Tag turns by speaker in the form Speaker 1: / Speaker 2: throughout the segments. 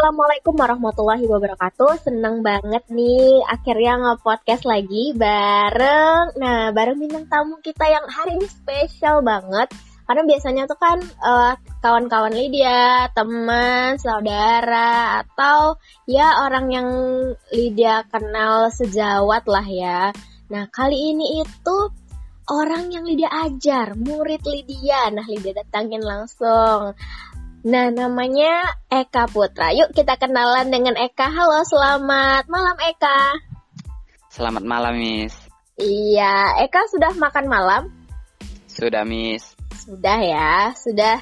Speaker 1: Assalamualaikum warahmatullahi wabarakatuh. Senang banget nih akhirnya nge-podcast lagi bareng. Nah, bareng bintang tamu kita yang hari ini spesial banget. Karena biasanya tuh kan uh, kawan-kawan Lydia, teman, saudara, atau ya orang yang Lydia kenal sejawat lah ya. Nah, kali ini itu orang yang Lydia ajar, murid Lydia. Nah, Lydia datangin langsung. Nah, namanya Eka Putra. Yuk kita kenalan dengan Eka. Halo, selamat malam Eka.
Speaker 2: Selamat malam, Miss.
Speaker 1: Iya, Eka sudah makan malam?
Speaker 2: Sudah, Miss.
Speaker 1: Sudah ya, sudah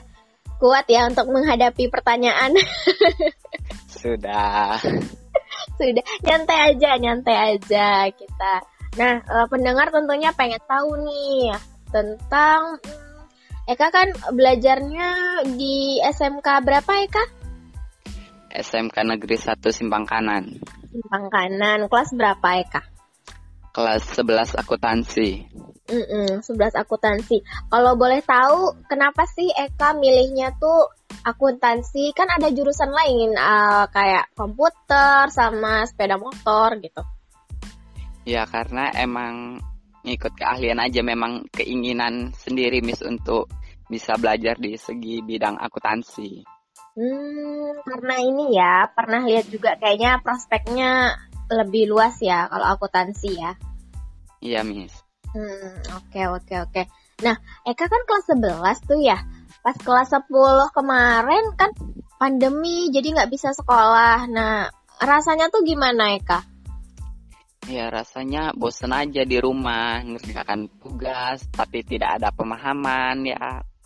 Speaker 1: kuat ya untuk menghadapi pertanyaan.
Speaker 2: sudah.
Speaker 1: sudah, nyantai aja, nyantai aja kita. Nah, eh, pendengar tentunya pengen tahu nih tentang Eka kan belajarnya di SMK berapa Eka?
Speaker 2: SMK Negeri 1 Simpang Kanan.
Speaker 1: Simpang Kanan, kelas berapa Eka?
Speaker 2: Kelas 11 akuntansi.
Speaker 1: Mm -mm, 11 akuntansi. Kalau boleh tahu, kenapa sih Eka milihnya tuh akuntansi? Kan ada jurusan lain uh, kayak komputer sama sepeda motor gitu.
Speaker 2: Ya karena emang ngikut keahlian aja memang keinginan sendiri Miss untuk bisa belajar di segi bidang akuntansi.
Speaker 1: Hmm, karena ini ya pernah lihat juga kayaknya prospeknya lebih luas ya kalau akuntansi ya.
Speaker 2: Iya, Miss.
Speaker 1: Hmm, oke okay, oke okay, oke. Okay. Nah, Eka kan kelas 11 tuh ya. Pas kelas 10 kemarin kan pandemi jadi nggak bisa sekolah. Nah, rasanya tuh gimana Eka?
Speaker 2: Ya rasanya bosen aja di rumah ngerjakan tugas tapi tidak ada pemahaman ya.
Speaker 1: Ya.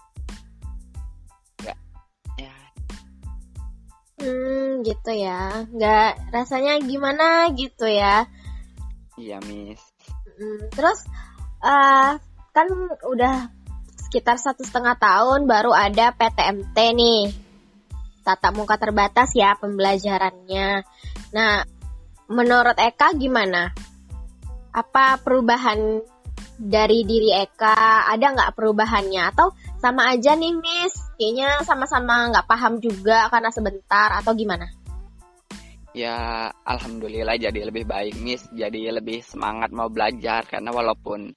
Speaker 1: Hmm gitu ya. Nggak rasanya gimana gitu ya?
Speaker 2: Iya miss.
Speaker 1: Hmm, terus uh, kan udah sekitar satu setengah tahun baru ada PTMT nih tatap muka terbatas ya pembelajarannya. Nah, menurut Eka gimana? Apa perubahan dari diri Eka? Ada nggak perubahannya? Atau sama aja nih Miss? Kayaknya sama-sama nggak paham juga karena sebentar atau gimana?
Speaker 2: Ya, alhamdulillah jadi lebih baik Miss. Jadi lebih semangat mau belajar karena walaupun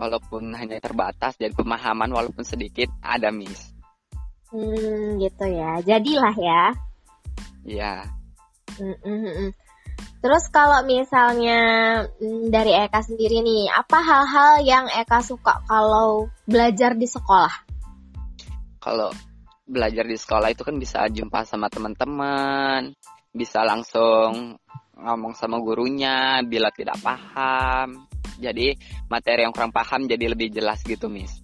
Speaker 2: walaupun hanya terbatas jadi pemahaman walaupun sedikit ada Miss.
Speaker 1: Hmm, gitu ya. Jadilah ya.
Speaker 2: Ya.
Speaker 1: Mm -mm. Terus kalau misalnya mm, dari Eka sendiri nih, apa hal-hal yang Eka suka kalau belajar di sekolah?
Speaker 2: Kalau belajar di sekolah itu kan bisa jumpa sama teman-teman, bisa langsung ngomong sama gurunya bila tidak paham. Jadi materi yang kurang paham jadi lebih jelas gitu, Miss.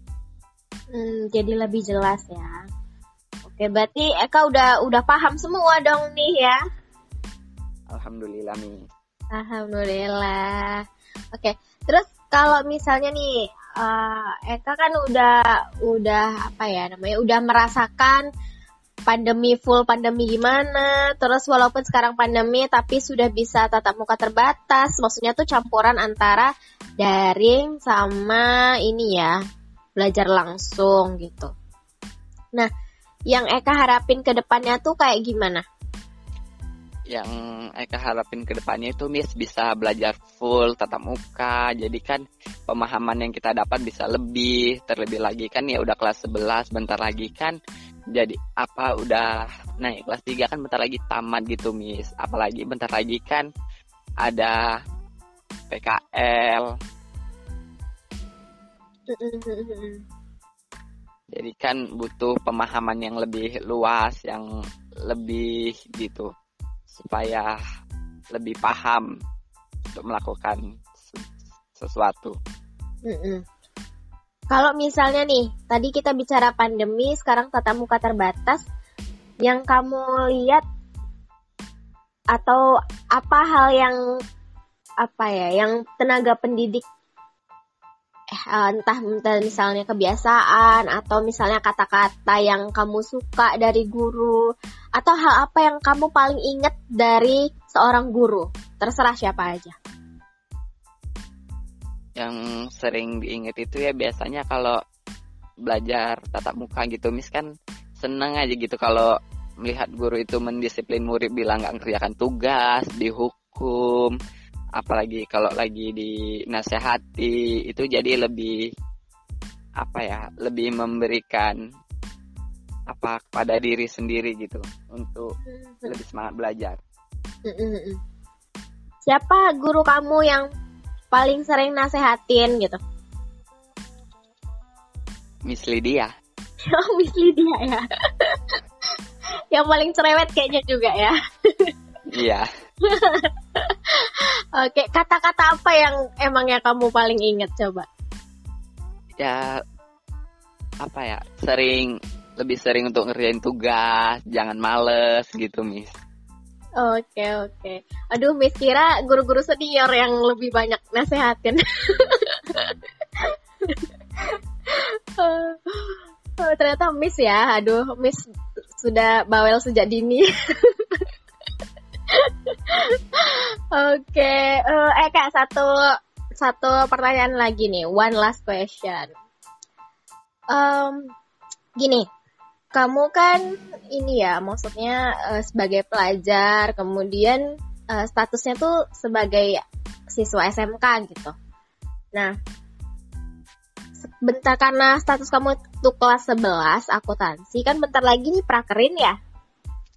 Speaker 1: Hmm, jadi lebih jelas ya. Oke, berarti Eka udah udah paham semua dong nih ya.
Speaker 2: Alhamdulillah nih.
Speaker 1: Alhamdulillah. Oke, terus kalau misalnya nih uh, Eka kan udah udah apa ya namanya udah merasakan pandemi full pandemi gimana. Terus walaupun sekarang pandemi tapi sudah bisa tatap muka terbatas. Maksudnya tuh campuran antara daring sama ini ya belajar langsung gitu. Nah yang Eka harapin ke depannya tuh kayak gimana
Speaker 2: yang Eka harapin ke depannya itu Miss bisa belajar full tatap muka. Jadi kan pemahaman yang kita dapat bisa lebih terlebih lagi kan ya udah kelas 11 bentar lagi kan jadi apa udah naik kelas 3 kan bentar lagi tamat gitu Miss. Apalagi bentar lagi kan ada PKL jadi kan butuh pemahaman yang lebih luas yang lebih gitu supaya lebih paham untuk melakukan sesuatu.
Speaker 1: Mm-mm. Kalau misalnya nih, tadi kita bicara pandemi, sekarang tatap muka terbatas, yang kamu lihat atau apa hal yang apa ya, yang tenaga pendidik eh, entah misalnya kebiasaan atau misalnya kata-kata yang kamu suka dari guru atau hal apa yang kamu paling ingat dari seorang guru? Terserah siapa aja.
Speaker 2: Yang sering diingat itu ya biasanya kalau belajar tatap muka gitu mis kan seneng aja gitu kalau melihat guru itu mendisiplin murid bilang nggak kerjakan tugas, dihukum, apalagi kalau lagi dinasehati itu jadi lebih apa ya, lebih memberikan apa kepada diri sendiri gitu untuk lebih semangat belajar.
Speaker 1: Siapa guru kamu yang paling sering nasehatin gitu?
Speaker 2: Miss Lydia.
Speaker 1: Oh, Miss Lydia ya. yang paling cerewet kayaknya juga ya.
Speaker 2: Iya.
Speaker 1: Oke, kata-kata apa yang emangnya kamu paling inget coba?
Speaker 2: Ya apa ya? Sering lebih sering untuk ngerjain tugas, jangan males gitu, Miss.
Speaker 1: Oke, oke. Aduh, Miss kira guru-guru senior yang lebih banyak nasehatin. oh, ternyata Miss ya. Aduh, Miss sudah bawel sejak dini. Oke, uh, eh kak satu satu pertanyaan lagi nih, one last question. Um, gini, kamu kan ini ya, maksudnya uh, sebagai pelajar, kemudian uh, statusnya tuh sebagai siswa SMK gitu. Nah, bentar karena status kamu tuh kelas 11 akuntansi kan bentar lagi nih prakerin ya.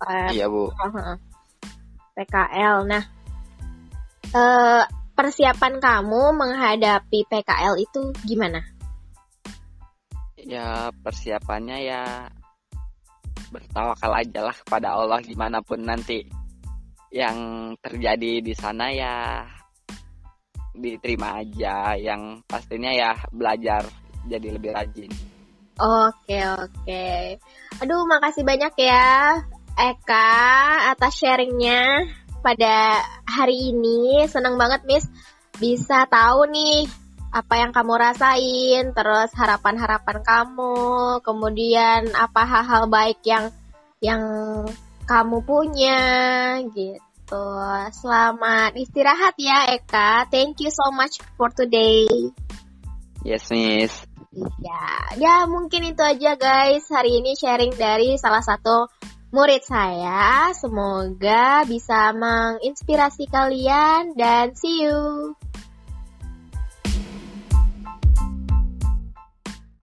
Speaker 2: Uh, iya bu.
Speaker 1: PKL. Nah, uh, persiapan kamu menghadapi PKL itu gimana?
Speaker 2: Ya persiapannya ya bertawakal aja lah kepada Allah gimana pun nanti yang terjadi di sana ya diterima aja yang pastinya ya belajar jadi lebih rajin.
Speaker 1: Oke oke. Aduh makasih banyak ya Eka atas sharingnya pada hari ini. Senang banget Miss bisa tahu nih apa yang kamu rasain, terus harapan-harapan kamu, kemudian apa hal-hal baik yang yang kamu punya gitu. Selamat istirahat ya Eka. Thank you so much for today.
Speaker 2: Yes, Miss.
Speaker 1: Ya, ya mungkin itu aja guys. Hari ini sharing dari salah satu murid saya. Semoga bisa menginspirasi kalian dan see you.